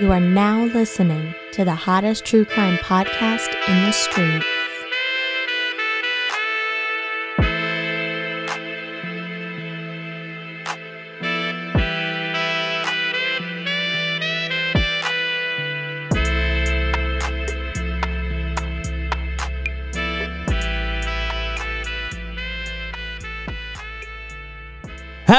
You are now listening to the hottest true crime podcast in the streets.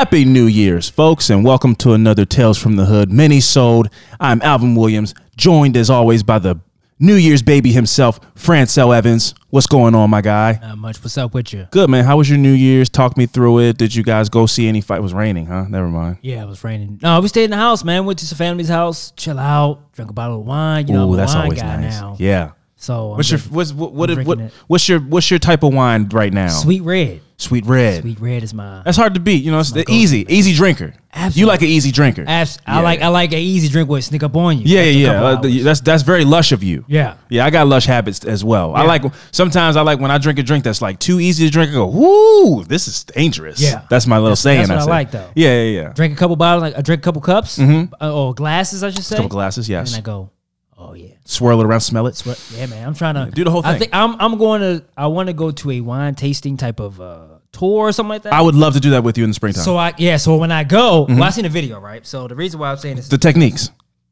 Happy New Year's, folks, and welcome to another Tales from the Hood mini-sode. I'm Alvin Williams, joined as always by the New Year's baby himself, Francel Evans. What's going on, my guy? Not much. What's up with you? Good, man. How was your New Year's? Talk me through it. Did you guys go see any fight? It was raining, huh? Never mind. Yeah, it was raining. No, we stayed in the house, man. Went to some family's house, chill out, drink a bottle of wine. You know, I'm Ooh, a that's wine always guy nice. now. Yeah. So I'm What's your what's what what, I'm what, what's your what's your type of wine right now? sweet red? Sweet red. Sweet red is my. That's hard to beat. You know, it's the easy, easy drinker. You like an easy drinker. Abs- I like I like an easy drink where it sneak up on you. Yeah, yeah, yeah. Uh, that's that's very lush of you. yeah. Yeah, I got lush habits as well. I like sometimes I like when I drink a drink that's like too easy to drink. I go, whoo, this is dangerous. Yeah. that's my little That's- saying. that's what I say. like, though. Yeah, yeah, yeah. Drink a couple bottles, like I drink a couple cups, uh, or glasses, I should say. Mm-hmm. Couple glasses, yes. And I go, oh yeah. Swirl it around, smell it. But yeah, man, I'm trying to do the whole I thing. think I'm I'm going to I want to go to a wine tasting type of uh, tour or something like that. I would love to do that with you in the springtime. So I yeah, so when I go, well, I seen a video, right? So the reason why I'm saying this, the techniques.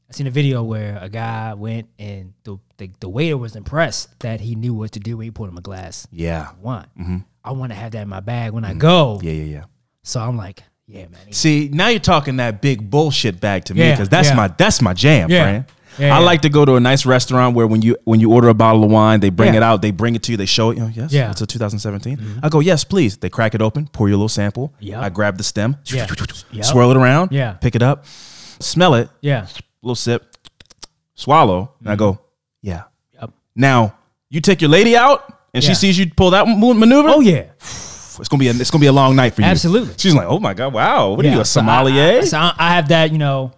I seen a video where a guy went and the, the the waiter was impressed that he knew what to do when he poured him a glass Yeah, of wine. Mm-hmm. I want to have that in my bag when I go. yeah, yeah, yeah. So I'm like, yeah, man. he- See, now you're talking that big bullshit bag to me Yeah, because that's yeah. my that's my jam, Yeah. friend. Yeah, I yeah. like to go to a nice restaurant where when you when you order a bottle of wine, they bring Yeah. it out, they bring it to you, they show it. You know, yes, Yeah. Mm-hmm. it's a 2017. I go, yes, please. They crack it open, pour you a little sample. Yeah. I grab the stem, Yeah. Yep. swirl it around, Yeah. pick it up, smell it, Yeah. little sip, swallow, and I go, yeah. Mm-hmm. Yep. Now you take your lady out, and she sees you pull that maneuver. Oh yeah. it's gonna be a, it's gonna be a long night for you. Absolutely. She's like, oh my god, wow, what are you a I- sommelier? I, so I have that, you know.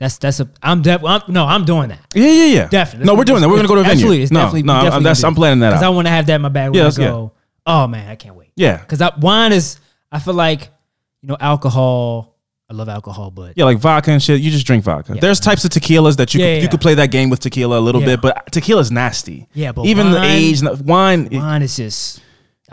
That's that's a I'm def- I'm, no I'm doing that. yeah, yeah, yeah. Definitely. No, we're doing that. We're gonna go to a venue. Absolutely. It's no, definitely, no, definitely I'm, that's, I'm planning that Because I want to have that in my bag when Yeah, I go. Oh man, I can't wait. Yeah, Because wine is, I feel like, you know, alcohol. I love alcohol, but yeah, like vodka and shit. You just drink vodka. There's types of tequilas that you Yeah, could, yeah. you could play that game with tequila a little Yeah. bit, but tequila's nasty. Yeah, but even the age and the- wine. wine is just.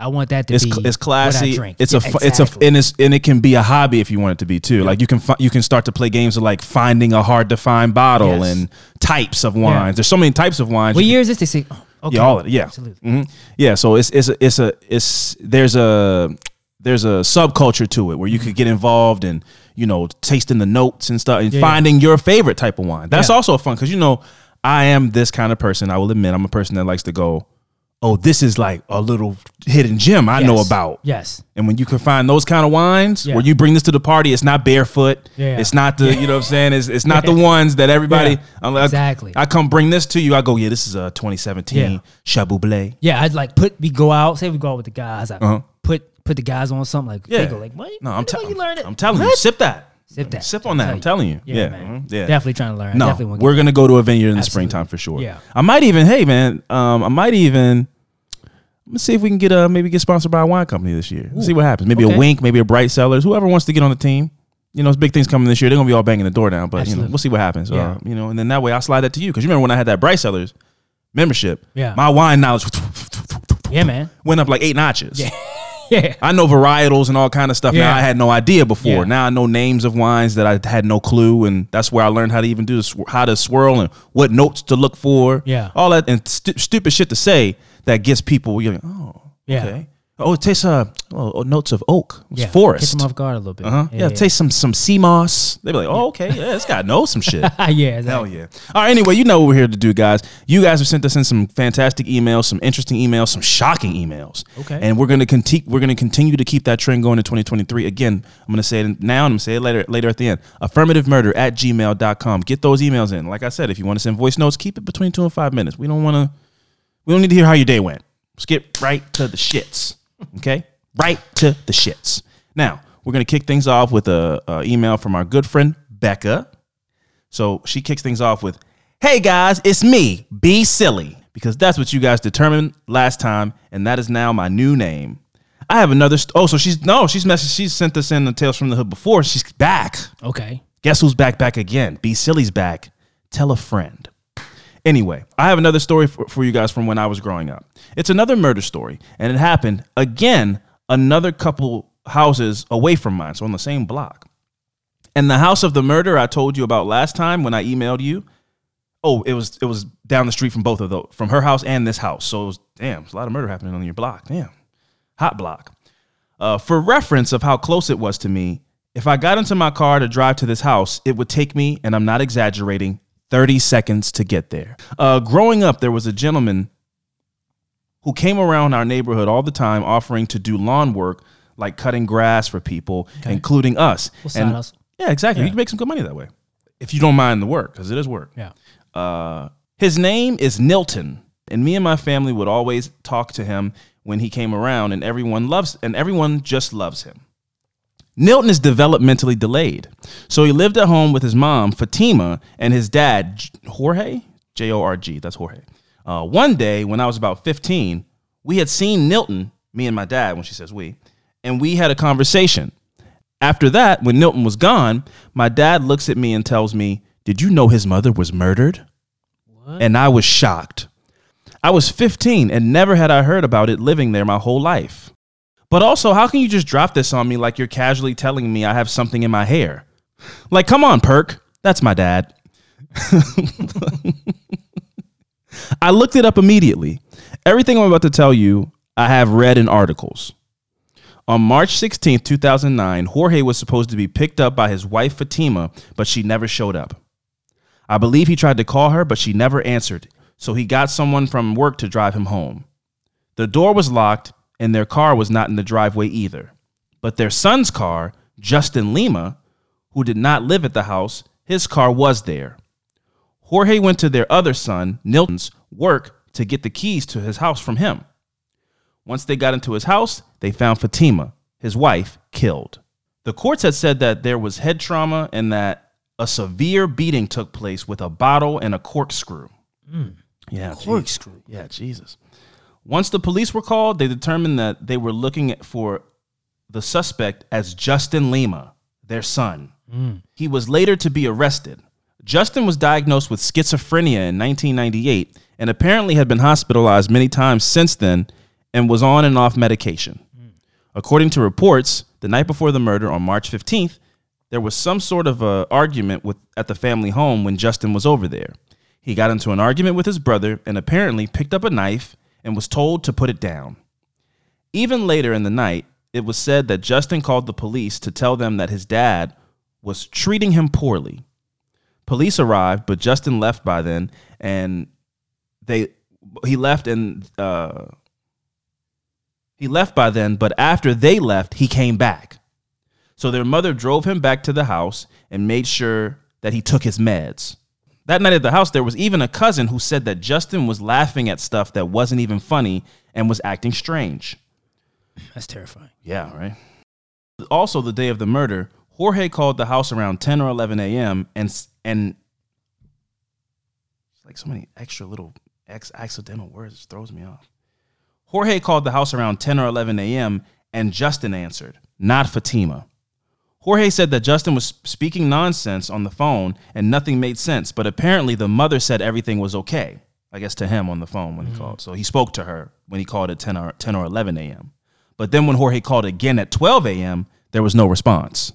I want that to it's, be. cl- it's what I classy. drink. It's Yeah, a fu- it's a and it's and it can be a hobby if you want it to be too. Like you can fi- you can start to play games of like finding a hard to find bottle Yes. and types of wines. There's so many types of wines. What You year is this? They say. Oh, okay. Yeah, all of it. Yeah, Absolutely. Mhm. Yeah, so it's it's a, it's a it's there's a there's a subculture to it where you could get involved and you know tasting the notes and stuff and Yeah. finding your favorite type of wine. That's Yeah. also fun because you know I am this kind of person. I will admit I'm a person that likes to go, oh, this is like a little hidden gem I know about. Yes. And when you can find those kind of wines Yeah. where you bring this to the party, it's not barefoot. Yeah. It's not the, you know what I'm saying? It's, it's not the ones that everybody, Yeah. Like, Exactly. I come bring this to you. I go, yeah, this is a 2017 Yeah. Chaboublé. Yeah, I'd like put we go out. Say we go out with the guys. I Uh-huh. put put the guys on something like Yeah. they go like what? No, I'm, the you learned it. I'm telling you, sip that. Sip that. Sip on that. I'm telling you. Yeah, Yeah. man. mhm, Yeah. Definitely trying to learn. No, we're gonna go to a vineyard in the Absolutely. springtime for sure. Yeah. I might even, hey man, um, I might even let's see if we can get a maybe get sponsored by a wine company this year. See what happens. Maybe Okay. a Winc, maybe a Bright Cellars, whoever wants to get on the team. You know, it's big things coming this year. They're gonna be all banging the door down, but you know, we'll see what happens. Yeah. Uh, you know, and then that way I'll slide that to you because you remember when I had that Bright Cellars membership. Yeah. my wine knowledge Yeah, man. went up like eight notches. Yeah. yeah. I know varietals and all kind of stuff now Yeah. I had no idea before. Yeah. Now I know names of wines that I had no clue, and that's where I learned how to even do the sw- how to swirl and what notes to look for. Yeah. all that and stu- stupid shit to say that gets people. You're like, oh, Yeah. okay. Oh, it tastes uh oh, oh, notes of oak, it's Yeah. Catch forest. them off guard a little bit. Uh huh. Yeah, taste some some sea moss. They be like, oh, okay, yeah, this guy knows some shit. yeah. yeah. Exactly. Hell yeah. All right, anyway, you know what we're here to do, guys. You guys have sent us in some fantastic emails, some interesting emails, some shocking emails. Okay. And we're gonna continue we're gonna continue to keep that trend going in 2023. Again, I'm gonna say it now and I'm gonna say it later later at the end. Affirmative murder at gmail.com. Get those emails in. Like I said, if you want to send voice notes, keep it between two and five minutes. We don't wanna we don't need to hear how your day went. Skip right to the shits. Okay? right to the shits. Now, we're gonna kick things off with a, a email from our good friend Becca. So she kicks things off with, "Hey guys, it's me, Be Silly, because that's what you guys determined last time, and that is now my new name. I have another. St- oh, so she's no, she's messaged. She's sent us in the Tales from the Hood before. She's back. Okay. Guess who's back? Back again. Be Silly's back Tell a friend. Anyway, I have another story for, for you guys from when I was growing up. It's another murder story, and it happened again another couple houses away from mine, so on the same block. And the house of the murder I told you about last time when I emailed you, oh, it was it was down the street from both of those, from her house and this house. So it was damn, there's a lot of murder happening on your block. Damn, hot block. Uh, for reference of how close it was to me, if I got into my car to drive to this house, it would take me, and I'm not exaggerating, 30 seconds to get there. Uh, growing up, there was a gentleman who came around our neighborhood all the time offering to do lawn work, like cutting grass for people, including us. Well, And- hustle. yeah, exactly. Yeah. You can make some good money that way if you don't mind the work, because it is work. Yeah. Uh, his name is Nilton, and me and my family would always talk to him when he came around, and everyone loves and everyone just loves him. Nilton is developmentally delayed, so he lived at home with his mom Fatima and his dad Jorge J O R G. That's Jorge. Uh, one day when I was about fifteen, we had seen Nilton, me and my dad, when she says we, and we had a conversation. After that, when Nilton was gone, my dad looks at me and tells me, Did you know his mother was murdered? And I was shocked. I was 15 and never had I heard about it living there my whole life. But also, how can you just drop this on me like you're casually telling me I have something in my hair? Like, come on, Perk. That's my dad. I looked it up immediately. Everything I'm about to tell you, I have read in articles. On March 16th, 2009, Jorge was supposed to be picked up by his wife Fatima, but she never showed up. I believe he tried to call her, but she never answered, so he got someone from work to drive him home. The door was locked, and their car was not in the driveway either. But their son's car, Justin Lima, who did not live at the house, his car was there. Jorge went to their other son, Nilton's, work to get the keys to his house from him. Once they got into his house, they found Fatima, his wife, killed. The courts had said that there was head trauma and that a severe beating took place with a bottle and a corkscrew. Mm. Yeah, geez. Corkscrew. Yeah, Jesus. Once the police were called, they determined that they were looking for the suspect as Justin Lima, their son. Mm. He was later to be arrested. Justin was diagnosed with schizophrenia in 1998 and apparently had been hospitalized many times since then and was on and off medication. Mm. According to reports, the night before the murder on March 15th, there was some sort of a argument with at the family home when Justin was over there. He got into an argument with his brother and apparently picked up a knife and was told to put it down. Even later in the night, it was said that Justin called the police to tell them that his dad was treating him poorly. Police arrived, but Justin left by then, and they he left and uh, he left by then. But after they left, he came back. So their mother drove him back to the house and made sure that he took his meds. That night at the house, there was even a cousin who said that Justin was laughing at stuff that wasn't even funny and was acting strange. That's terrifying. Yeah, right. Also, the day of the murder, Jorge called the house around 10 or 11 a.m. and s- and like so many extra little ex- accidental words it throws me off. Jorge called the house around 10 or 11 a.m. and Justin answered, not Fatima. Jorge said that Justin was speaking nonsense on the phone and nothing made sense, but apparently the mother said everything was okay. I guess to him on the phone when he called. So he spoke to her when he called at 10 or 10 or 11 a.m. But then when Jorge called again at 12 a.m., there was no response.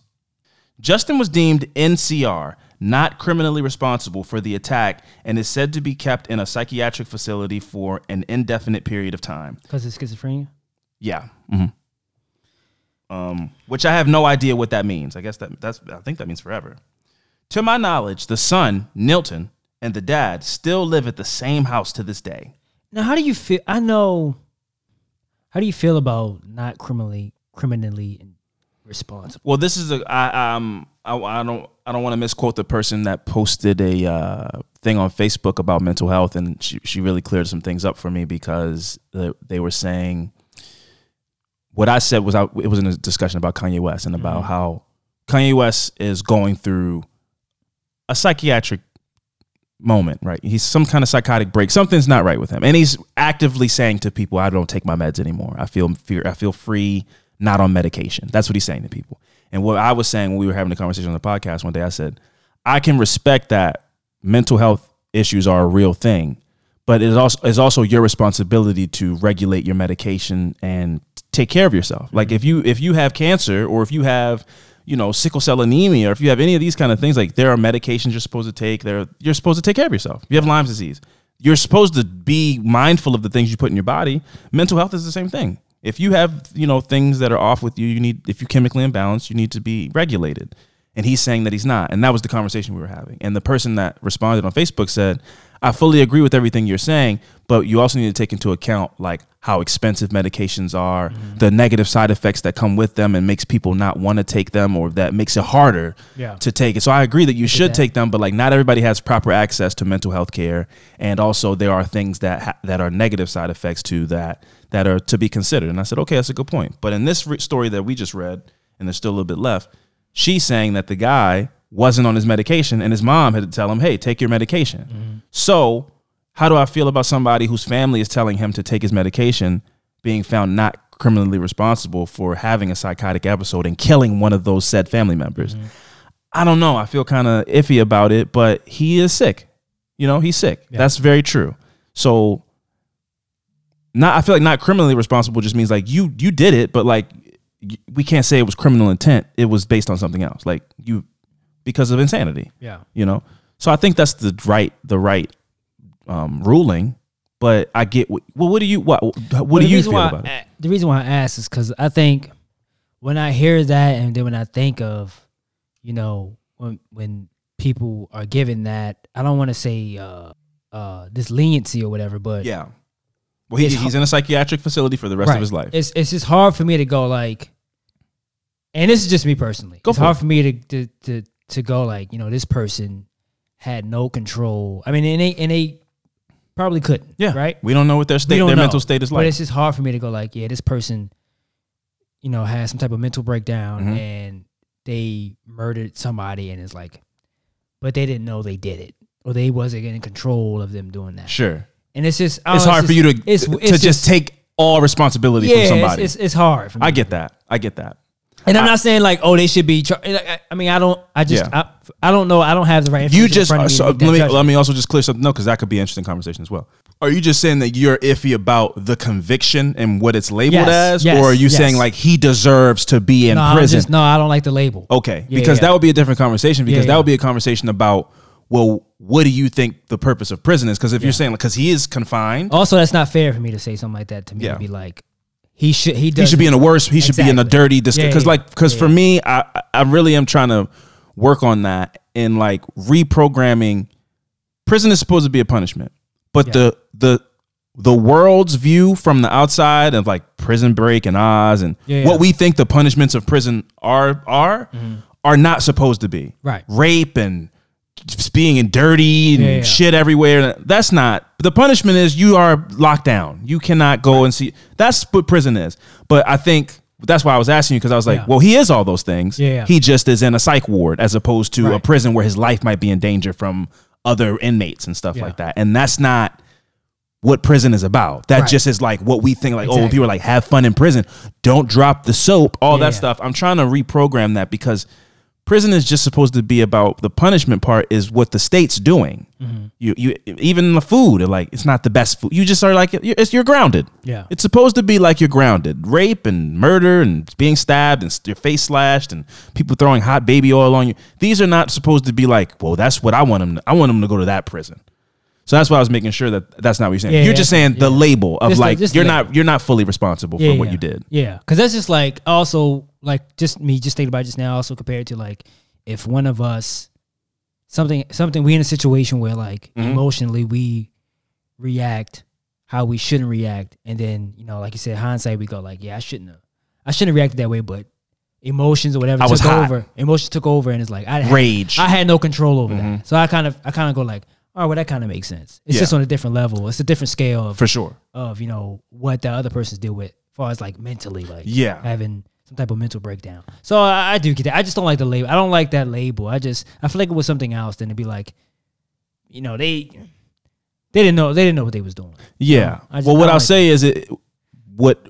Justin was deemed NCR, not criminally responsible for the attack, and is said to be kept in a psychiatric facility for an indefinite period of time. Because of schizophrenia? Yeah. hmm Um, which I have no idea what that means. I guess that that's I think that means forever. To my knowledge, the son, Nilton, and the dad still live at the same house to this day. Now, how do you feel? I know. How do you feel about not criminally criminally responsible? Well, this is a I um I, I don't I don't want to misquote the person that posted a uh, thing on Facebook about mental health, and she she really cleared some things up for me because they, they were saying what I said was I, it was in a discussion about Kanye West and about mm-hmm. how Kanye West is going through a psychiatric moment, right? He's some kind of psychotic break. Something's not right with him, and he's actively saying to people, "I don't take my meds anymore. I feel fear. I feel free, not on medication." That's what he's saying to people. And what I was saying when we were having a conversation on the podcast one day, I said, "I can respect that mental health issues are a real thing, but it is also is also your responsibility to regulate your medication and take care of yourself. Like mm-hmm. if you if you have cancer or if you have you know sickle cell anemia or if you have any of these kind of things, like there are medications you're supposed to take. There you're supposed to take care of yourself. If you have Lyme's disease, you're supposed to be mindful of the things you put in your body. Mental health is the same thing. If you have you know things that are off with you, you need if you're chemically imbalanced, you need to be regulated. And he's saying that he's not. And that was the conversation we were having. And the person that responded on Facebook said, I fully agree with everything you're saying, but you also need to take into account like how expensive medications are, Mm-hmm. the negative side effects that come with them and makes people not want to take them or that makes it harder Yeah. to take it. So I agree that you should take them, but like not everybody has proper access to mental health care and also there are things that ha- that are negative side effects to that that are to be considered. And I said, "Okay, that's a good point." But in this re- story that we just read and there's still a little bit left, she's saying that the guy wasn't on his medication and his mom had to tell him, "Hey, take your medication." So, how do I feel about somebody whose family is telling him to take his medication being found not criminally responsible for having a psychotic episode and killing one of those said family members? Mm-hmm. I don't know. I feel kind of iffy about it, but he is sick. You know, he's sick. That's very true. So not I feel like not criminally responsible just means like you you did it, but like we can't say it was criminal intent. It was based on something else. Like you because of insanity Yeah. you know so i think that's the right the right um ruling but i get what well what do you what what Well, do you feel why about it the reason why I ask is because I think when I hear that, and then when I think of, you know, when when people are given that, I don't want to say uh, uh, this leniency or whatever, but yeah well he, he's in a psychiatric facility for the rest right. of his life It's it's just hard for me to go like, and this is just me personally. Go it's for hard it. for me to, to to to go like, you know, this person had no control. I mean, and they and they probably couldn't. yeah right. we don't know what their state their know. mental state is like. But it's just hard for me to go like, yeah, this person, you know, has some type of mental breakdown Mhm. and they murdered somebody and it's like, but they didn't know they did it or they wasn't in control of them doing that. sure And it's just, it's don't know, hard for you to it's, to it's just, take all responsibility yeah, from it's, somebody it's, it's hard. For me. i get that i get that And I'm not saying like, oh, they should be. Char- I mean, I don't. I just. Yeah. I, I don't know. I don't have the right. you just front of me so let me judgment. let me also just clear something no because that could be an interesting conversation as well are you just saying that you're iffy about the conviction and what it's labeled Yes, as yes, or are you yes. saying like he deserves to be in no, prison just, no, I don't like the label. Okay, Yeah, because yeah. that would be a different conversation. Because Yeah, that would be a conversation about well, what do you think the purpose of prison is? Because if you're saying because he is confined, Also, that's not fair for me to say something like that to me. Yeah. To be like, he should. He he should be in a worse. He should be in a dirty. Dis- Yeah, Because yeah, like because yeah, for me, I I- really am trying to work on that in like reprogramming. Prison is supposed to be a punishment, but the the the world's view from the outside of like Prison Break and Oz and what we think the punishments of prison are are mm-hmm. are not supposed to be Right. rape and being in dirty and Yeah, yeah. shit everywhere. That's not the punishment. Is you are locked down. You cannot go and see. That's what prison is. But I think that's why I was asking you because I was like, Yeah. well, he is all those things. Yeah. He just is in a psych ward as opposed to a prison where his life might be in danger from other inmates and stuff like that. And that's not what prison is about. That Right. just is like what we think like, oh, people are like have fun in prison. Don't drop the soap, all that stuff. I'm trying to reprogram that because prison is just supposed to be about the punishment part is what the state's doing. Mm-hmm. You you even the food like it's not the best food. You just are like you're, it's, you're grounded. Yeah. It's supposed to be like you're grounded. Rape and murder and being stabbed and your face slashed and people throwing hot baby oil on you. These are not supposed to be like, well, that's what I want them. To, I want them to go to that prison. So that's why I was making sure that that's not what you're saying. Yeah, you're yeah, just saying the label of Just like the you're not you're not fully responsible for what you did. Yeah, because that's just like also like just me just thinking about it just now. Also compared to like if one of us something something we in a situation where like Mhm. emotionally we react how we shouldn't react, and then you know like you said hindsight we go like yeah I shouldn't have I shouldn't have reacted that way, but emotions or whatever I took was over. Emotions took over, and it's like I had, Rage. I had no control over Mhm. that. So I kind of I kind of go like. Oh, well, that kind of makes sense. It's Yeah. just on a different level. It's a different scale of for sure. of you know what the other person's deal with, as far as like mentally, like Yeah. having some type of mental breakdown. So I, I do get that. I just don't like the label. I don't like that label. I just I feel like it was something else. Then to be like, you know, they they didn't know they didn't know what they was doing. Yeah. Just- well, what I'll like say is it what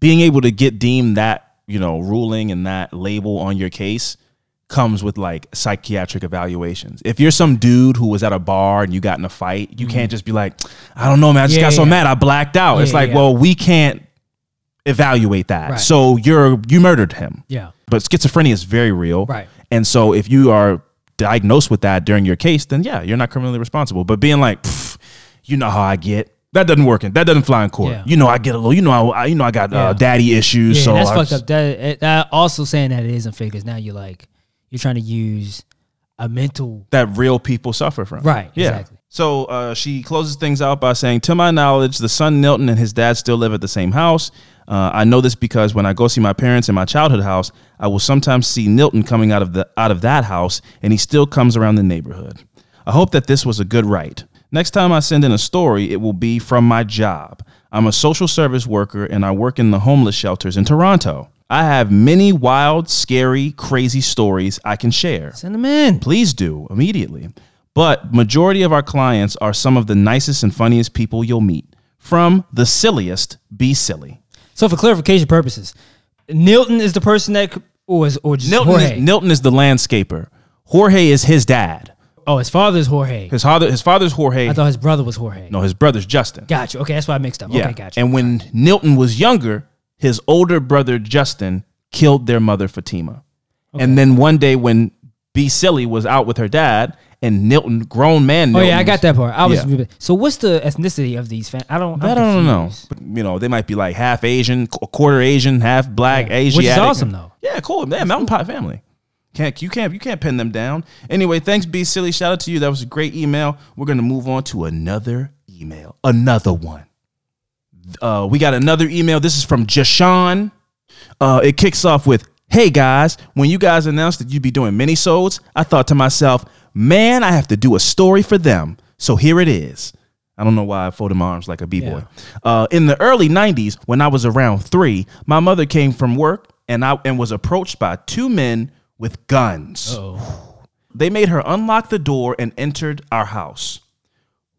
being able to get deemed that you know ruling and that label on your case comes with like psychiatric evaluations. If you're some dude who was at a bar and you got in a fight, you can't just be like, I don't know, man, I just Mm-hmm. Yeah, got so yeah. mad I blacked out. it's like, yeah. well, we can't evaluate that. Right. So you're you murdered him. Yeah. But schizophrenia is very real. Right. And so if you are diagnosed with that during your case, then yeah, you're not criminally responsible. But being like, you know how I get. That doesn't work. in- That doesn't fly in court. Yeah. You know I get a little. You know I. You know I got Yeah. uh, daddy issues. Yeah, so that's I fucked just- up. That, that also saying that it isn't fake because now you're like you're trying to use a mental that real people suffer from. Right, Yeah. exactly. So uh, she closes things out by saying, "To my knowledge, the son Nilton and his dad still live at the same house. Uh, I know this because when I go see my parents in my childhood house, I will sometimes see Nilton coming out of the out of that house, and he still comes around the neighborhood. I hope that this was a good write. Next time I send in a story, it will be from my job. I'm a social service worker, and I work in the homeless shelters in Toronto." I have many wild, scary, crazy stories I can share send them in. please do immediately. But majority of our clients are some of the nicest and funniest people you'll meet. From the silliest, be silly. So for clarification purposes, Nilton is the person that or is or just Nilton Jorge. is, Nilton is the landscaper. Jorge is his dad. oh, his father's Jorge. His father, his father's Jorge. I thought his brother was Jorge. no, his brother's Justin. Gotcha. Okay, that's why I mixed up. Yeah. Okay, gotcha. And when Nilton was younger, his older brother Justin killed their mother Fatima. And then one day when B Silly was out with her dad and Nilton, grown man oh yeah, I got that part. I was. Yeah. So what's the ethnicity of these fam? I don't. I I'm don't know. But, you know, they might be like half Asian, a quarter Asian, half black, Yeah. Asiatic. Which is awesome, though. Yeah, cool. Yeah, Mountain Pot family. Can't you can't you can't pin them down. Anyway, thanks, B Silly. Shout out to you. That was a great email. We're gonna move on to another email. Another one. Uh, we got another email. This is from Jashawn. Uh, it kicks off with, "Hey guys, when you guys announced that you'd be doing mini-sodes, I thought to myself, man, I have to do a story for them. So here it is. I don't know why I folded my arms like a b-boy. Uh, in the early '90s, when I was around three, my mother came from work and I and was approached by two men with guns. Oh, They made her unlock the door and entered our house.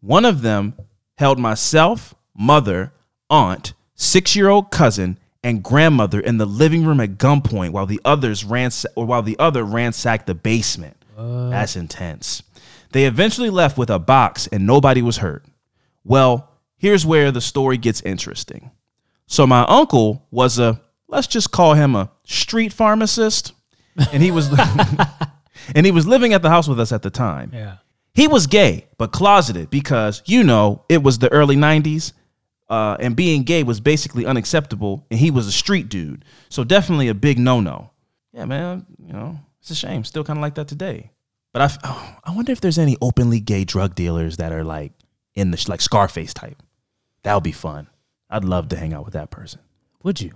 One of them held myself, mother, aunt, six year old cousin, and grandmother in the living room at gunpoint while the others ransa- or while the other ransacked the basement. That's intense. They eventually left with a box and nobody was hurt. Well, here's where the story gets interesting. So my uncle was a let's just call him a street pharmacist, and he was and he was living at the house with us at the time. yeah. He was gay, but closeted because, you know, it was the early 90s. Uh, and being gay was basically unacceptable. And he was a street dude. So definitely a big no no. Yeah, man. You know, it's a shame. Still kind of like that today. But I, oh, I wonder if there's any openly gay drug dealers that are like in the, like Scarface type. That would be fun. I'd love to hang out with that person. Would you?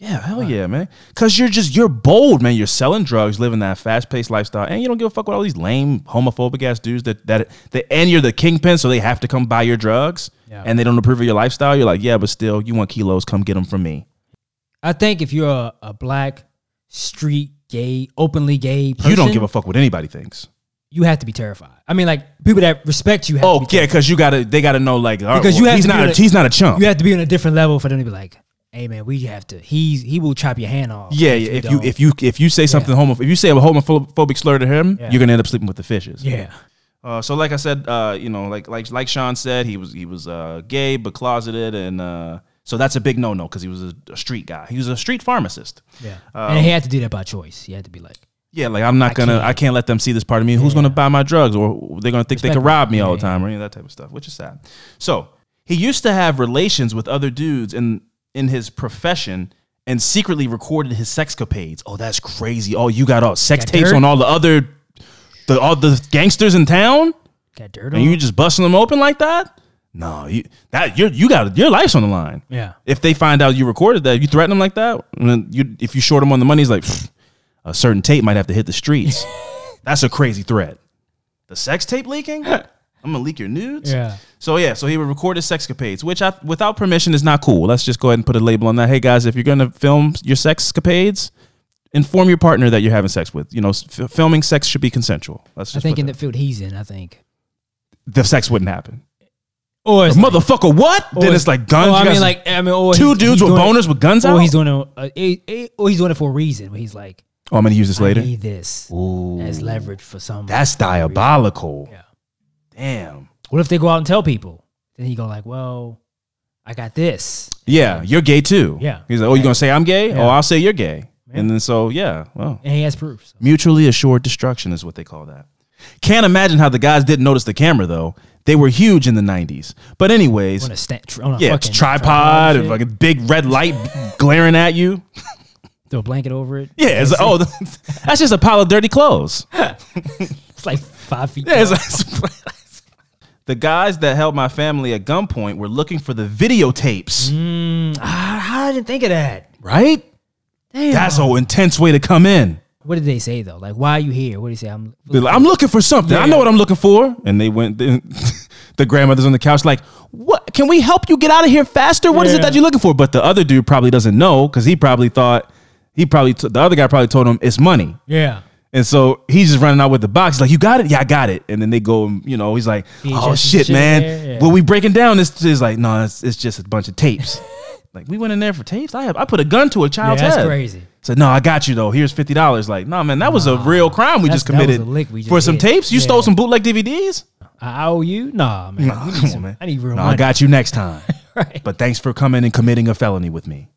Yeah, hell yeah, man. Cause you're just you're bold, man. You're selling drugs, living that fast paced lifestyle, and you don't give a fuck with all these lame homophobic ass dudes that that that and you're the kingpin, so they have to come buy your drugs, Yeah. and they don't approve of your lifestyle. You're like, yeah, but still, you want kilos? Come get them from me. I think if you're a, a black street gay, openly gay person, you don't give a fuck what anybody thinks. you have to be terrified. I mean, like people that respect you. Have Oh to be yeah, because you gotta they gotta know like all right, Because you well, have he's to not a, he's not a chump. You have to be on a different level for them to be like, "Hey, man, we have to." He's he will chop your hand off. yeah, yeah. If you if you if you say something homo if you say a homophobic slur to him, Yeah. you're gonna end up sleeping with the fishes. yeah, Uh, so like I said, uh, you know, like like like Sean said, he was he was uh, gay but closeted, and uh, so that's a big no no because he was a, a street guy. He was a street pharmacist. yeah, Um, and he had to do that by choice. He had to be like, Yeah, like I'm not gonna, can't. I can't let them see this part of me. Who's gonna buy my drugs, or they're gonna think they Respect can me. rob me all the time, or any of that type of stuff, which is sad. So he used to have relations with other dudes in in his profession. And secretly recorded his sexcapades. Oh, that's crazy! Oh, you got all sex Got tapes dirt? on all the other, the all the gangsters in town. got dirt and on. you just busting them open like that? No, you that you you got your life's on the line. yeah, If they find out you recorded that, you threaten them like that. And then you, if you short them on the money, he's like, "Pfft, a certain tape might have to hit the streets. That's a crazy threat. The sex tape leaking? I'm gonna leak your nudes. yeah. So yeah, so he would record his sexcapades, which I, without permission is not cool. Let's just go ahead and put a label on that. Hey guys, if you're gonna film your sexcapades, inform your partner that you're having sex with. You know, f- filming sex should be consensual. Let's I just think in that- the field he's in, I think. the sex wouldn't happen. Or it's like- Motherfucker, what? or then it's like guns. You I guys- mean, like I mean, or two he's- dudes he's with doing it- boners with guns or out. he's doing it, uh, eh, eh, or he's doing it for a reason. Where he's like, Oh, I'm gonna use this I later. need this Ooh, as leverage for some. that's diabolical. Yeah. Damn. What if they go out and tell people? Then he go like, "Well, I got this." Yeah, you're gay too. Yeah. He's like, oh, you gonna say I'm gay? Yeah. Oh, I'll say you're gay. Yeah. And then so yeah, well, And he has proof. So. mutually assured destruction is what they call that. Can't imagine how the guys didn't notice the camera though. They were huge in the '90s. But anyways, On a, sta- on a yeah, fucking tripod and like a big red light glaring at you. throw a blanket over it. Yeah, it's, oh, that's just a pile of dirty clothes. It's like five feet. Yeah, the guys that held my family at gunpoint were looking for the videotapes, Mm, ah, I didn't think of that. right? Damn. That's an intense way to come in. What did they say though? Like, why are you here? What did he say? I'm. They're like, I'm looking for something. I know what I'm looking for. And they went. the grandmother's on the couch, like, "What? Can we help you get out of here faster? What is it that you're looking for?" But the other dude probably doesn't know because he probably thought he probably t- the other guy probably told him it's money. Yeah. And so he's just running out with the box. He's like, "You got it? Yeah, I got it." And then they go, and, you know, he's like, VHS "Oh shit, shit man! there, yeah. We breaking down this is like, no, it's, it's just a bunch of tapes. like we went in there for tapes. I have I put a gun to a Yeah, child's that's head. crazy. Said, no, I got you though. Here's fifty dollars. Like, no, man, that was a real crime we That's- just that was committed a lick we just for some hit. tapes. You Yeah. stole some bootleg DVDs. I owe you? Nah, man. Nah, We need come on, some- man. I need real No, money. I got you next time. right. But thanks for coming and committing a felony with me.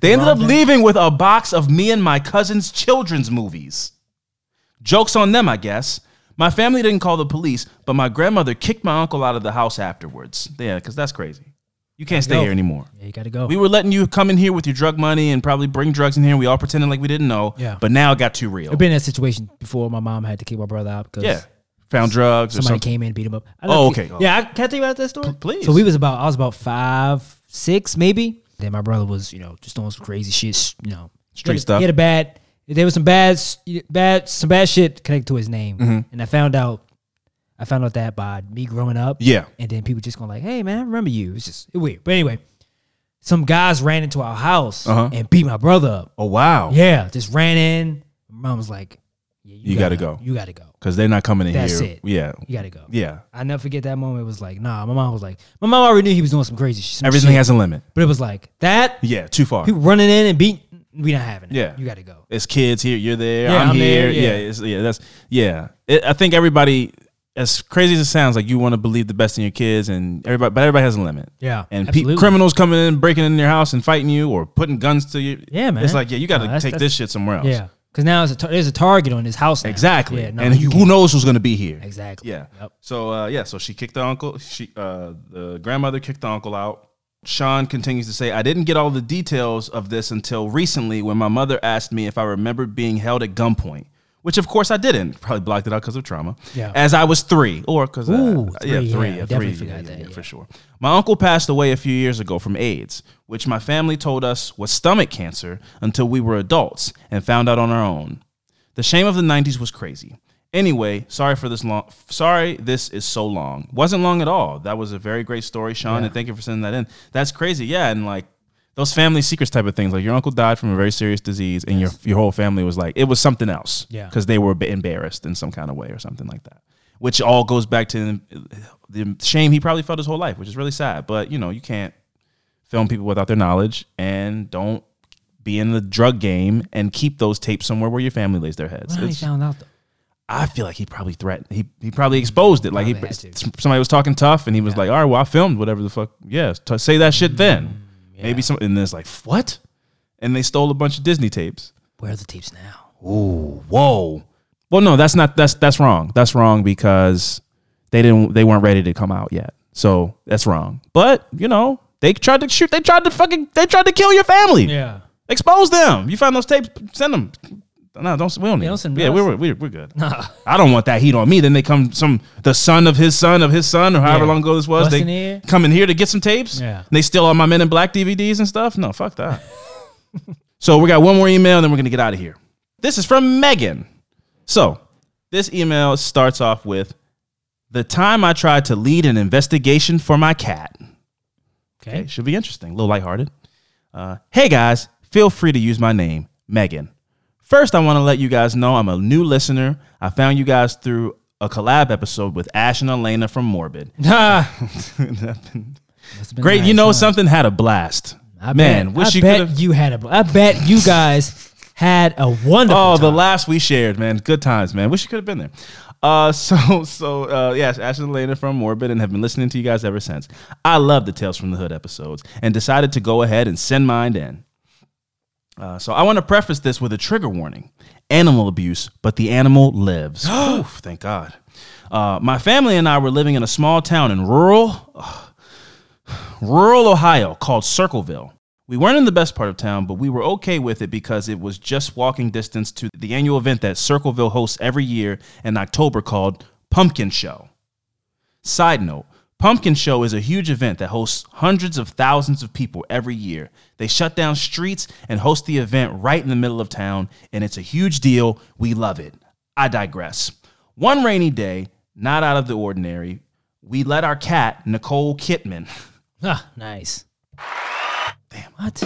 They ended up leaving with a box of me and my cousin's children's movies. Jokes on them, I guess. My family didn't call the police, but my grandmother kicked my uncle out of the house afterwards. Yeah, because that's crazy. You can't stay go. here anymore. Yeah, you gotta go. We were letting you come in here with your drug money and probably bring drugs in here. We all pretended like we didn't know. Yeah. But now it got too real. I've been in that situation before. My mom had to kick my brother out because yeah. Found drugs or somebody something. came in and beat him up. I Oh, left okay. you- Yeah, I, can I tell you about that story? please. So we was about, I was about five, six, maybe. Then my brother was, you know, just doing some crazy shit. You know, Street he had a- stuff. He had a bad. There was some bad, bad, some bad shit connected to his name, Mm-hmm. and I found out. I found out that by me growing up. Yeah. And then people just going like, "Hey man, I remember you." It's just weird. But anyway, some guys ran into our house Uh-huh. and beat my brother up. Oh, wow. Yeah, just ran in. My mom was like, "Yeah, You gotta go. You gotta go. Because they're not coming in That's here. it. Yeah. You gotta go." Yeah. I never forget that moment. It was like, nah. My mom was like, my mom already knew he was doing some crazy shit. some Everything shit. has a limit. but it was like that. Yeah. Too far. People running in and beat. We not having it. Yeah. you got to go. it's kids here, you're there, Yeah, I'm, I'm here. there, yeah, yeah. it's, yeah, that's yeah. It, I think everybody, as crazy as it sounds, like you want to believe the best in your kids, and everybody, but everybody has a limit. Yeah, And pe- criminals coming in, breaking in your house and fighting you, or putting guns to you. Yeah, man. It's like yeah, you got to No, take that's- this shit somewhere else. Yeah, because now a tar- there's a target on his house. Now. exactly. Yeah, no, and who can't- knows who's gonna be here? Exactly. Yeah. Yep. So uh, yeah, so she kicked the uncle. She uh, the grandmother kicked the uncle out. Sean continues to say, I didn't get all the details of this until recently when my mother asked me if I remembered being held at gunpoint, which of course I didn't. Probably blocked it out because of trauma. Yeah. As I was three, or because uh, Ooh, yeah, three, three, yeah, yeah, definitely three, forgot yeah, that, yeah, yeah. for sure. My uncle passed away a few years ago from AIDS, which my family told us was stomach cancer until we were adults and found out on our own. The shame of the 90s was crazy. Anyway, sorry for this long. Sorry, this is so long. Wasn't long at all. That was a very great story, Sean, Yeah. and thank you for sending that in. That's crazy. Yeah, and like those family secrets type of things. Like your uncle died from a very serious disease, and your your whole family was like it was something else. Yeah. because they were embarrassed in some kind of way or something like that. Which all goes back to the shame he probably felt his whole life, which is really sad. But you know, you can't film people without their knowledge, and don't be in the drug game and keep those tapes somewhere where your family lays their heads. How he found out though? I feel like he probably threatened. He he probably exposed it. Like he Probably to. somebody was talking tough, and he was like, "All right, well, I filmed whatever the fuck. Yeah, t- say that shit mm, then. Maybe some." And then it's like, "What?" And they stole a bunch of Disney tapes. Where are the tapes now? Ooh, whoa. Well, no, that's not. That's that's wrong. That's wrong because they didn't. They weren't ready to come out yet. So that's wrong. But you know, they tried to shoot. They tried to fucking. They tried to kill your family. Yeah. Expose them. You find those tapes, send them. No, don't. We don't need. yeah, we're, we're we're good. I don't want that heat on me. Then they come some the son of his son of his son or however Yeah. long ago this was. Busting they come in here to get some tapes. Yeah. And they steal all my Men in Black DVDs and stuff. No, fuck that. so we got one more email, and then we're gonna get out of here. This is from Megan. So this email starts off with the time I tried to lead an investigation for my cat. Okay. Okay, should be interesting. A little lighthearted. Uh, hey guys, feel free to use my name, Megan. First, I want to let you guys know I'm a new listener. I found you guys through a collab episode with Ash and Alaina from Morbid. Must have been Great, you know something? Had a blast. I Man, bet, wish I you bet you had a. I bet you guys had a wonderful. Oh, the time. last we shared, man. Good times, man. Wish you could have been there. Uh, so so uh, yes, Ash and Alaina from Morbid, and have been listening to you guys ever since. I love the Tales from the Hood episodes, and decided to go ahead and send mine in. Uh, so I want to preface this with a trigger warning: animal abuse, but the animal lives. Oof, thank God. Uh, my family and I were living in a small town in rural, rural Ohio called Circleville. We weren't in the best part of town, but we were okay with it because it was just walking distance to the annual event that Circleville hosts every year in October called Pumpkin Show. Side note Pumpkin Show is a huge event that hosts hundreds of thousands of people every year. They shut down streets and host the event right in the middle of town, and it's a huge deal. We love it. I digress. One rainy day, not out of the ordinary, we let our cat, Nicole Kitman, Ah, nice. Damn. What?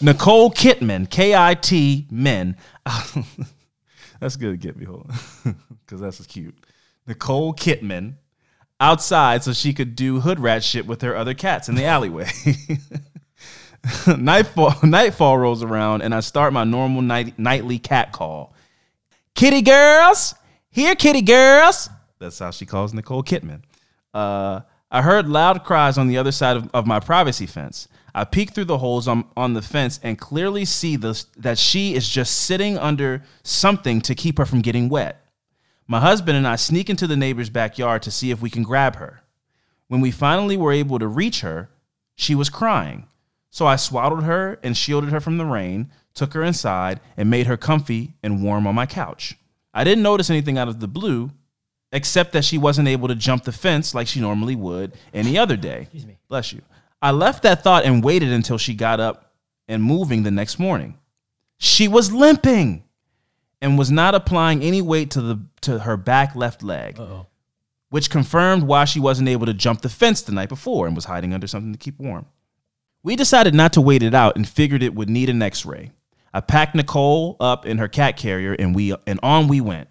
Nicole Kitman, K I T men. that's good to get me, hold on. Because that's cute. Nicole Kitman outside so she could do hood rat shit with her other cats in the alleyway. nightfall, nightfall rolls around and I start my normal night, nightly cat call. Kitty girls, here, kitty girls. That's how she calls Nicole Kitman. Uh, I heard loud cries on the other side of, of my privacy fence. I peek through the holes on, on the fence and clearly see that she is just sitting under something to keep her from getting wet. My husband and I sneak into the neighbor's backyard to see if we can grab her. When we finally were able to reach her, she was crying. So I swaddled her and shielded her from the rain, took her inside, and made her comfy and warm on my couch. I didn't notice anything out of the blue, except that she wasn't able to jump the fence like she normally would any other day. me. Bless you. I left that thought and waited until she got up and moving the next morning. She was limping and was not applying any weight to the to her back left leg, Uh-oh. which confirmed why she wasn't able to jump the fence the night before and was hiding under something to keep warm. We decided not to wait it out and figured it would need an x-ray. I packed Nicole up in her cat carrier and we and on we went.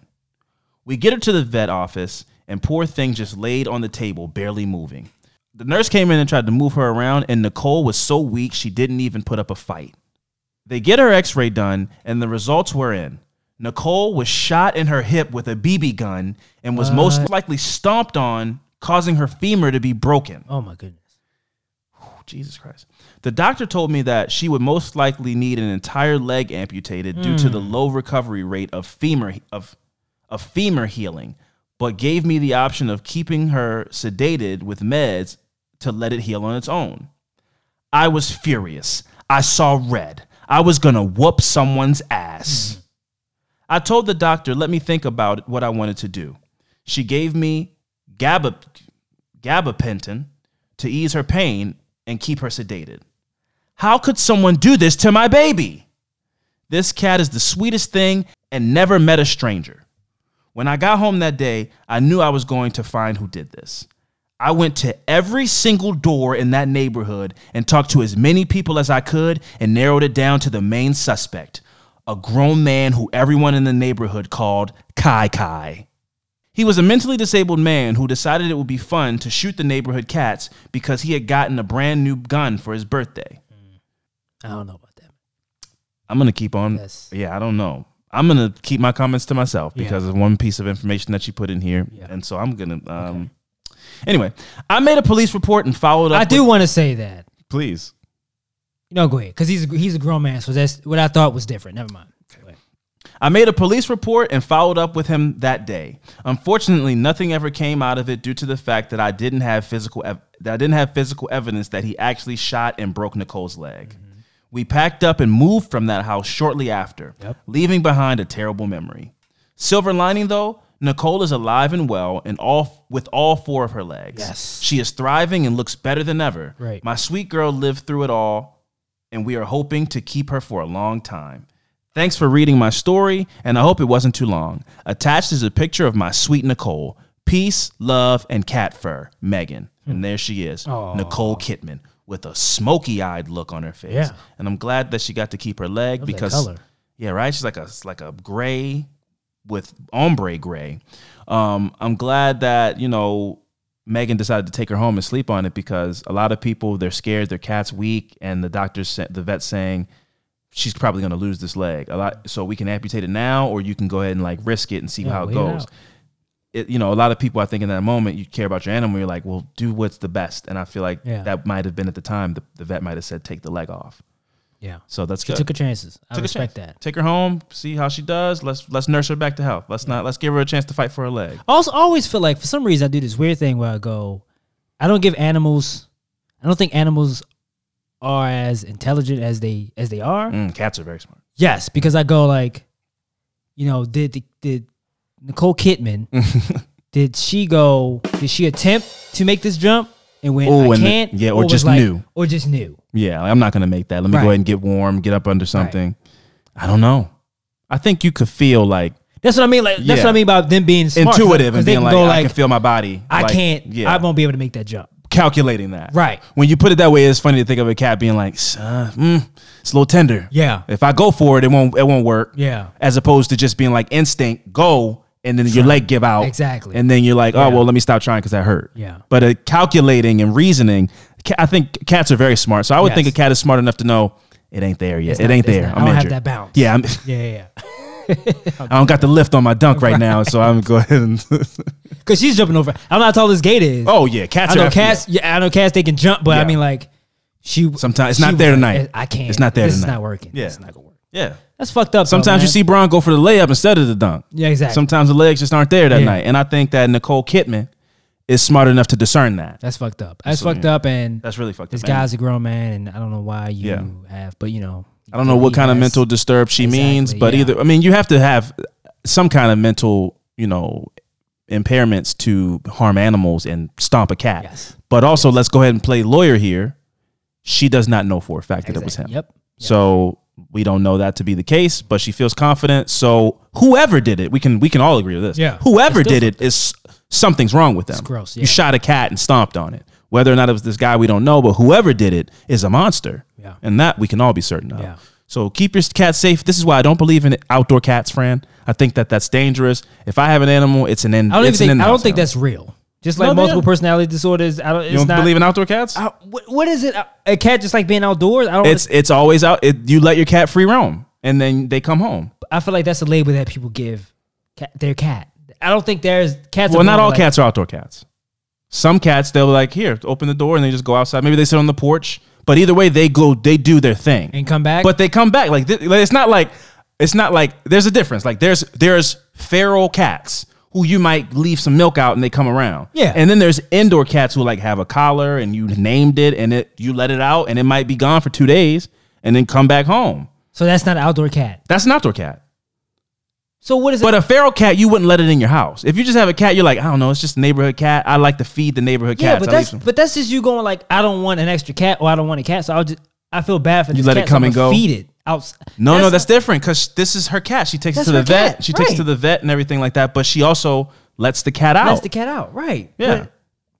We get her to the vet office and poor thing just laid on the table, barely moving. The nurse came in and tried to move her around, and Nicole was so weak she didn't even put up a fight. They get her x ray done, and the results were in. Nicole was shot in her hip with a BB gun and was most likely stomped on, causing her femur to be broken. Oh my goodness. Jesus Christ. The doctor told me that she would most likely need an entire leg amputated due to the hmm. low recovery rate of femur of of femur healing, but gave me the option of keeping her sedated with meds to let it heal on its own. I was furious. I saw red. I was going to whoop someone's ass. I told the doctor, let me think about what I wanted to do. She gave me gaba, gabapentin to ease her pain and keep her sedated. How could someone do this to my baby? This cat is the sweetest thing and never met a stranger. When I got home that day, I knew I was going to find who did this. I went to every single door in that neighborhood and talked to as many people as I could and narrowed it down to the main suspect, a grown man who everyone in the neighborhood called Kai Kai. He was a mentally disabled man who decided it would be fun to shoot the neighborhood cats because he had gotten a brand new gun for his birthday. I don't know about that. I'm gonna keep on. Yes. Yeah, I don't know. I'm gonna keep my comments to myself Yeah. because of one piece of information that you put in here, Yeah. and so I'm gonna. Um, Anyway, I made a police report and followed up. I do want to say that. please. No, go ahead, because he's a, he's a grown man, so that's what I thought was different. Never mind. Ahead. I made a police report and followed up with him that day. Unfortunately, nothing ever came out of it due to the fact that I didn't have physical ev- that I didn't have physical evidence that he actually shot and broke Nicole's leg. Mm-hmm. We packed up and moved from that house shortly after, Yep. leaving behind a terrible memory. Silver lining though, Nicole is alive and well and all with all four of her legs. Yes. She is thriving and looks better than ever. Right. My sweet girl lived through it all and we are hoping to keep her for a long time. Thanks for reading my story, and I hope it wasn't too long. Attached is a picture of my sweet Nicole. Peace, love, and cat fur, Megan. And there she is, Aw. Nicole Kitman, with a smoky eyed look on her face. Yeah. And I'm glad that she got to keep her leg because, yeah, right? She's like a, like a gray with ombre gray. Um, I'm glad that, you know, Megan decided to take her home and sleep on it because a lot of people they're scared their cat's weak and the doctor's sa- the vet saying she's probably going to lose this leg a lot. So we can amputate it now, or you can go ahead and like risk it and see Yeah, how it goes. It, you know, a lot of people, I think, in that moment, you care about your animal. You're like, well, do what's the best. And I feel like Yeah. that might have been at the time the, the vet might have said, take the leg off. Yeah. So that's She good. took her chances. I Took respect that. Take her home, see how she does. Let's let's nurse her back to health. Let's not let's give her a chance to fight for her leg. I Also, always feel like for some reason I do this weird thing where I go, I don't give animals, I don't think animals are as intelligent as they as they are. Mm, cats are very smart. Yes, because I go like, you know, did did Nicole Kidman did she go? Did she attempt to make this jump and went Oh, I and can't? yeah, or was just like- knew. or just new. Yeah, I'm not gonna make that. Let me Right. go ahead and get warm, get up under something. I don't know. I think you could feel like That's what I mean. Like that's Yeah. what I mean about them being smart, intuitive and being can like, I can feel my body. I Like, can't. Yeah, I won't be able to make that jump. calculating that. Right. When you put it that way, it's funny to think of a cat being like, uh, mm, it's a little tender. Yeah. If I go for it, it won't it won't work. Yeah. As opposed to just being like instinct, go, and then your leg give out. Exactly. And then you're like, oh Yeah. well, let me stop trying because that hurt. Yeah. But uh, calculating and reasoning, ca- I think cats are very smart. So I would Yes. think a cat is smart enough to know it ain't there yet. It's it not- ain't there. not- I'm I don't have that bounce. Yeah, I'm, Yeah, yeah, yeah. I don't got the lift on my dunk right now, so I'm go ahead and. Because she's jumping over. I don't know how tall this gate is. oh yeah, cats I know are cats. Yeah, I know cats. They can jump, but Yeah. I mean, like, she Sometimes it's she not there tonight. I can't. It's not there is tonight. not working. Yeah. it's not gonna work. Yeah. That's fucked up. though, Sometimes you see Bron go for the layup instead of the dunk. Yeah, exactly. Sometimes the legs just aren't there that Yeah. night, and I think that Nicole Kidman is smart enough to discern that. That's fucked up. That's fucked up, and That's really fucked this up. man. guy's a grown man, and I don't know why you Yeah. have, but you know, I don't know what he kind of has- mental disturbed she Exactly, means, but yeah. either I mean, you have to have some kind of mental, you know, impairments to harm animals and stomp a cat. Yes. But also, let's go ahead and play lawyer here. She does not know for a fact that it was him. Yep. So we don't know that to be the case, but she feels confident. So whoever did it, we can we can all agree with this. Yeah. Whoever did it is something's wrong with them. It's gross, yeah. You shot a cat and stomped on it. Whether or not it was this guy, we don't know, but whoever did it is a monster. Yeah. And that we can all be certain of. Yeah. So keep your cat safe. This is why I don't believe in outdoor cats, Fran. I think that that's dangerous. If I have an animal, it's an in. I don't even think. I don't think animal. that's real. Just like No, they multiple are. personality disorders, I don't. It's You don't not, believe in outdoor cats? I- what, what is it? A cat just like being outdoors? I don't. it's it's always out. It, you let your cat free roam, and then they come home. I feel like that's a label that people give cat, their cat. I don't think there's cats. are Well, not born all like- cats are outdoor cats. Some cats they'll be like here, open the door, and they just go outside. Maybe they sit on the porch, but either way, they go, they do their thing, and come back. but they come back. Like, th- like, it's not like it's not like there's a difference. Like there's there's feral cats who you might leave some milk out and they come around. Yeah. and then there's indoor cats who like have a collar and you named it and it you let it out and it might be gone for two days and then come back home. so that's not an outdoor cat. That's an outdoor cat. So what is it? But a feral cat, you wouldn't let it in your house. If you just have a cat, you're like, I don't know, it's just a neighborhood cat. I like to feed the neighborhood yeah, cats. but I that's but that's just you going like I don't want an extra cat or I don't want a cat, so I'll just I feel bad for You this let it cat, so come I'm and go? Feed it no, no, that's different because this is her cat. She takes it to the vet. cat, She takes it to the vet and everything like that. But she also lets the cat out. That's the cat out, right? Yeah. But,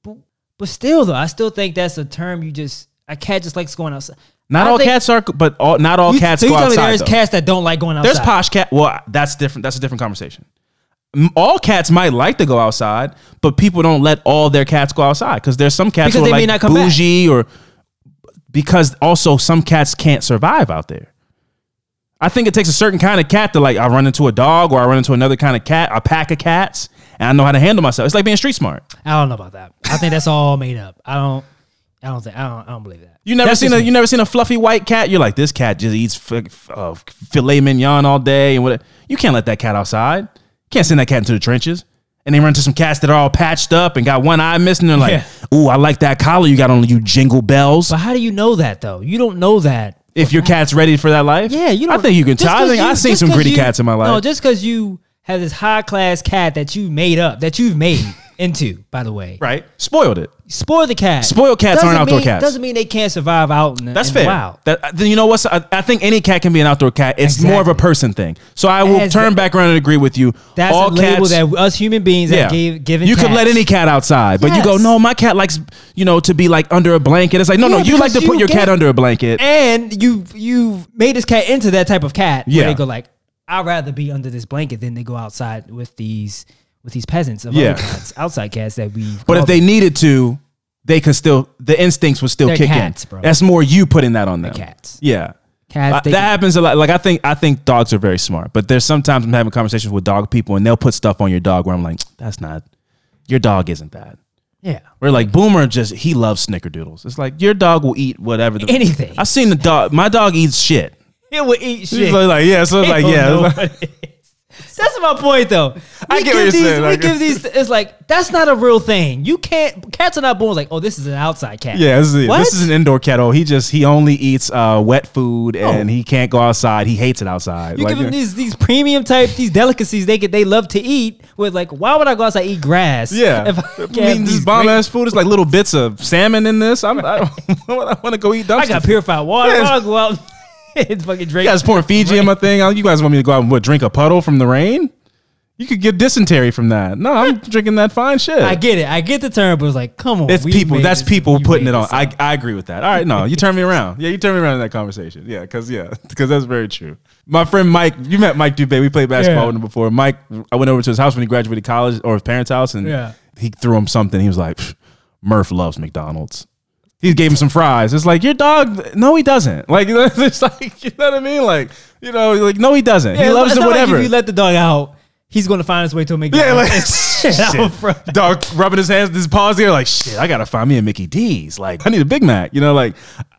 but, but still though, I still think that's a term you just a cat just likes going outside. not all cats are, but all, not all You, cats so you go outside. there's though. cats that don't like going outside. There's posh cat. Well, that's different. That's a different conversation. All cats might like to go outside, but people don't let all their cats go outside because there's some cats Because who are like come back. bougie or because also some cats can't survive out there. I think it takes a certain kind of cat to like I run into a dog or I run into another kind of cat, a pack of cats, and I know how to handle myself. It's like being street smart. I don't know about that. I think that's all made up. I don't. I don't think. I don't. I don't believe that. You never That's seen a me. you never seen a fluffy white cat. You're like this cat just eats f- uh, filet mignon all day and what. You can't let that cat outside. Can't send that cat into the trenches. And they run into some cats that are all patched up and got one eye missing. They're like, Yeah. "Ooh, I like that collar you got on you, jingle bells." But how do you know that though? You don't know that. If your cat's ready for that life, Yeah, you. Know, I think you can just tell. I 'cause think you- I've seen just some 'cause gritty you- cats in my life. No, just because you have this high class cat that you made up, that you've made into, by the way. right? Spoiled it. Spoil the cat. Spoiled cats Doesn't aren't outdoor mean- cats. Doesn't mean they can't survive out in the, That's in the fair. wild. That then you know what? I, I think any cat can be an outdoor cat. It's more of a person thing. So I will As turn the- back around and agree with you. That's All a label cats, that us human beings yeah, have gave, given. you could let cats. any cat outside, but you go, Yes. no, my cat likes you know to be like under a blanket. It's like, no, no, Yeah, you like to because put you your cat get- under a blanket. and you you made this cat into that type of cat. Yeah. where they go like, I'd rather be under this blanket than to go outside with these with these peasants of Yeah. other cats, outside cats that we. But if they needed to, they could still the instincts would still They're kick cats, in. bro. That's more you putting that on them. cats. Yeah. Cats, they- that happens a lot. Like I think I think dogs are very smart, but there's sometimes I'm having conversations with dog people and they'll put stuff on your dog where I'm like, that's not your dog isn't that. yeah, We're like Boomer just he loves snickerdoodles. It's like your dog will eat whatever the anything. I've seen the dog. My dog eats shit. It will eat shit. He's like, like, yeah, so it's like yeah. don't know it's like- what it is. That's my point, though. We I get what give you're these, saying, We like- give these. It's like that's not a real thing. You can't. Cats are not born like, oh, this is an outside cat. Yeah, this is, What? this is an indoor cat. Oh, he just he only eats uh, wet food and Oh. he can't go outside. He hates it outside. You Like, give them yeah. these these premium type these delicacies they get they love to eat. With like, why would I go outside and eat grass? Yeah, if I I can't mean, have this these bomb great- ass food is like little bits of salmon in this. I'm, I don't. I want to go eat dumpster. I got purified water. I'll go out and fucking drink. You guys pouring Fiji in my thing. You guys want me to go out and what, drink a puddle from the rain? You could get dysentery from that. No, I'm drinking that fine shit. I get it. I get the term, but it's like, come on. it's we people. made That's this- people putting made it on. this I, up. I agree with that. All right, no, you turn me around. Yeah, you turn me around in that conversation. Yeah, because yeah, because that's very true. My friend Mike, you met Mike Dubé. We played basketball Yeah. with him before. Mike, I went over to his house when he graduated college or his parents' house, and Yeah. he threw him something. He was like, "Pff, Murph loves McDonald's. He gave him some fries. It's like your dog. No, he doesn't. Like it's like you know what I mean. Like you know, like no, he doesn't. Yeah, he loves it. like Whatever. if you let the dog out, he's going to find his way to a McDonald's. Yeah, like Shit, shit. out front. Dog rubbing his hands, his paws here, like shit. I gotta find me a Mickey D's. Like I need a Big Mac. You know, like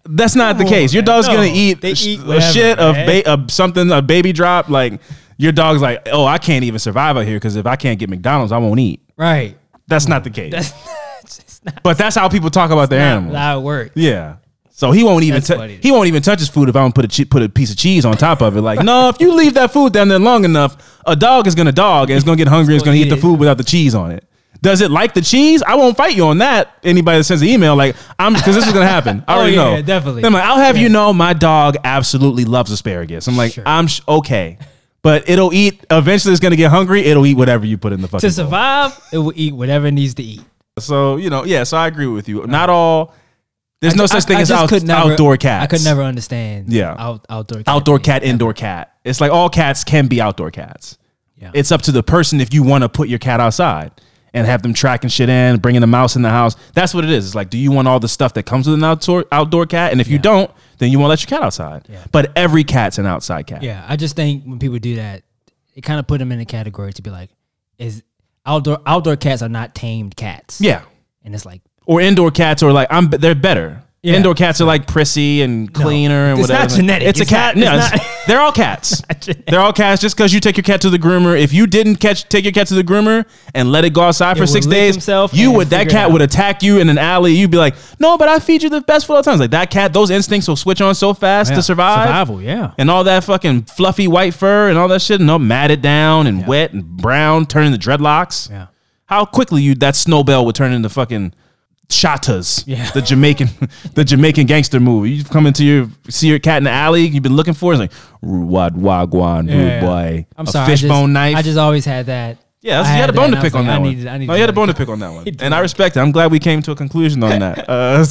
that's not the case. on, Your dog's No, gonna eat, they eat a shit of man. ba- of something, a baby drop. Like your dog's like, oh, I can't even survive out here because if I can't get McDonald's, I won't eat. Right. That's not the case. That's not but that's how people talk about their animals. how it works. Yeah. So he won't even That's funny. he won't even touch his food if I don't put a che- put a piece of cheese on top of it. Like, no, if you leave that food down there long enough, a dog is gonna dog and it's gonna get hungry. It's gonna eat the food without the cheese on it. Does it like the cheese? I won't fight you on that. Anybody that sends an email, like I'm, because this is gonna happen. I Oh, already yeah, know. definitely. I'm like, I'll have you know, my dog absolutely loves asparagus. I'm like. I'm sh- okay, but it'll eat. Eventually, it's gonna get hungry. It'll eat whatever you put in the fucking. To bowl. survive, it will eat whatever it needs to eat. So you know, yeah. So I agree with you. Uh, Not all. There's no I- such I- thing I as just out, could never- outdoor cats. I could never understand. Yeah. Out, outdoor cat outdoor thing. cat, indoor cat. It's like all cats can be outdoor cats. Yeah. It's up to the person if you want to put your cat outside and have them tracking shit in, bringing a mouse in the house. That's what it is. It's like, do you want all the stuff that comes with an outdoor outdoor cat? And if you Yeah. don't, then you won't let your cat outside. Yeah. But every cat's an outside cat. Yeah, I just think when people do that, it kind of put them in a category to be like, is outdoor outdoor cats are not tamed cats. Yeah. and it's like Or indoor cats are like I'm. They're better. Yeah. Indoor cats are like prissy and cleaner and it's whatever. It's not genetic. It's, a It's cat. not- no, it's not- they're all cats. they're all cats. Just because you take your cat to the groomer, if you didn't catch take your cat to the groomer and let it go outside for six days, you would that cat would attack you in an alley. You'd be like, no, but I feed you the best food all the times. Like that cat, those instincts will switch on so fast Yeah, to survive. survival. Yeah, And all that fucking fluffy white fur and all that shit, and all matted down and wet and brown, turning the dreadlocks. yeah. How quickly you that snowbell would turn into fucking Shottas, Yeah. the Jamaican, the Jamaican gangster movie. You come into your see your cat in the alley you've been looking for. It's like wad wagwan, rude Yeah. boy, I'm a sorry. Fishbone knife. I just always had that. yeah, you had a bone to pick on like, that I one. needed- I needed no, you had a bone to pick on that one, and I respect it. I'm glad we came to a conclusion on that. Uh,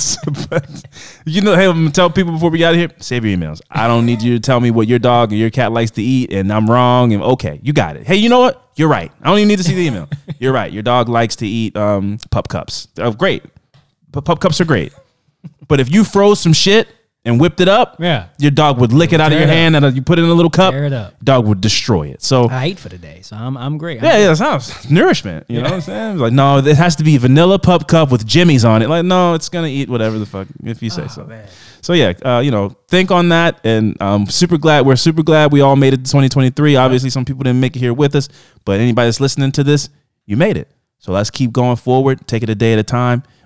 but, you know, hey, I'm gonna tell people before we got here, save your emails. I don't need you to tell me what your dog or your cat likes to eat, and I'm wrong. And okay, you got it. Hey, you know what? You're right. I don't even need to see the email. You're right. Your dog likes to eat um, pup cups. Oh, great. But pup cups are great. But if you froze some shit and whipped it up, Yeah. your dog would lick it out of tear your it hand, and you put it in a little cup. Tear it up. Dog would destroy it. So I ate for the day, so I'm I'm great. yeah, yeah, that sounds nourishment. You know what I'm saying? Like, no, it has to be vanilla pup cup with Jimmy's on it. Like, no, it's gonna eat whatever the fuck if you say so. Oh, man. So yeah, uh, you know, think on that, and um, super glad we're super glad we all made it to 2023. Obviously, some people didn't make it here with us, but anybody that's listening to this, you made it. So let's keep going forward. Take it a day at a time.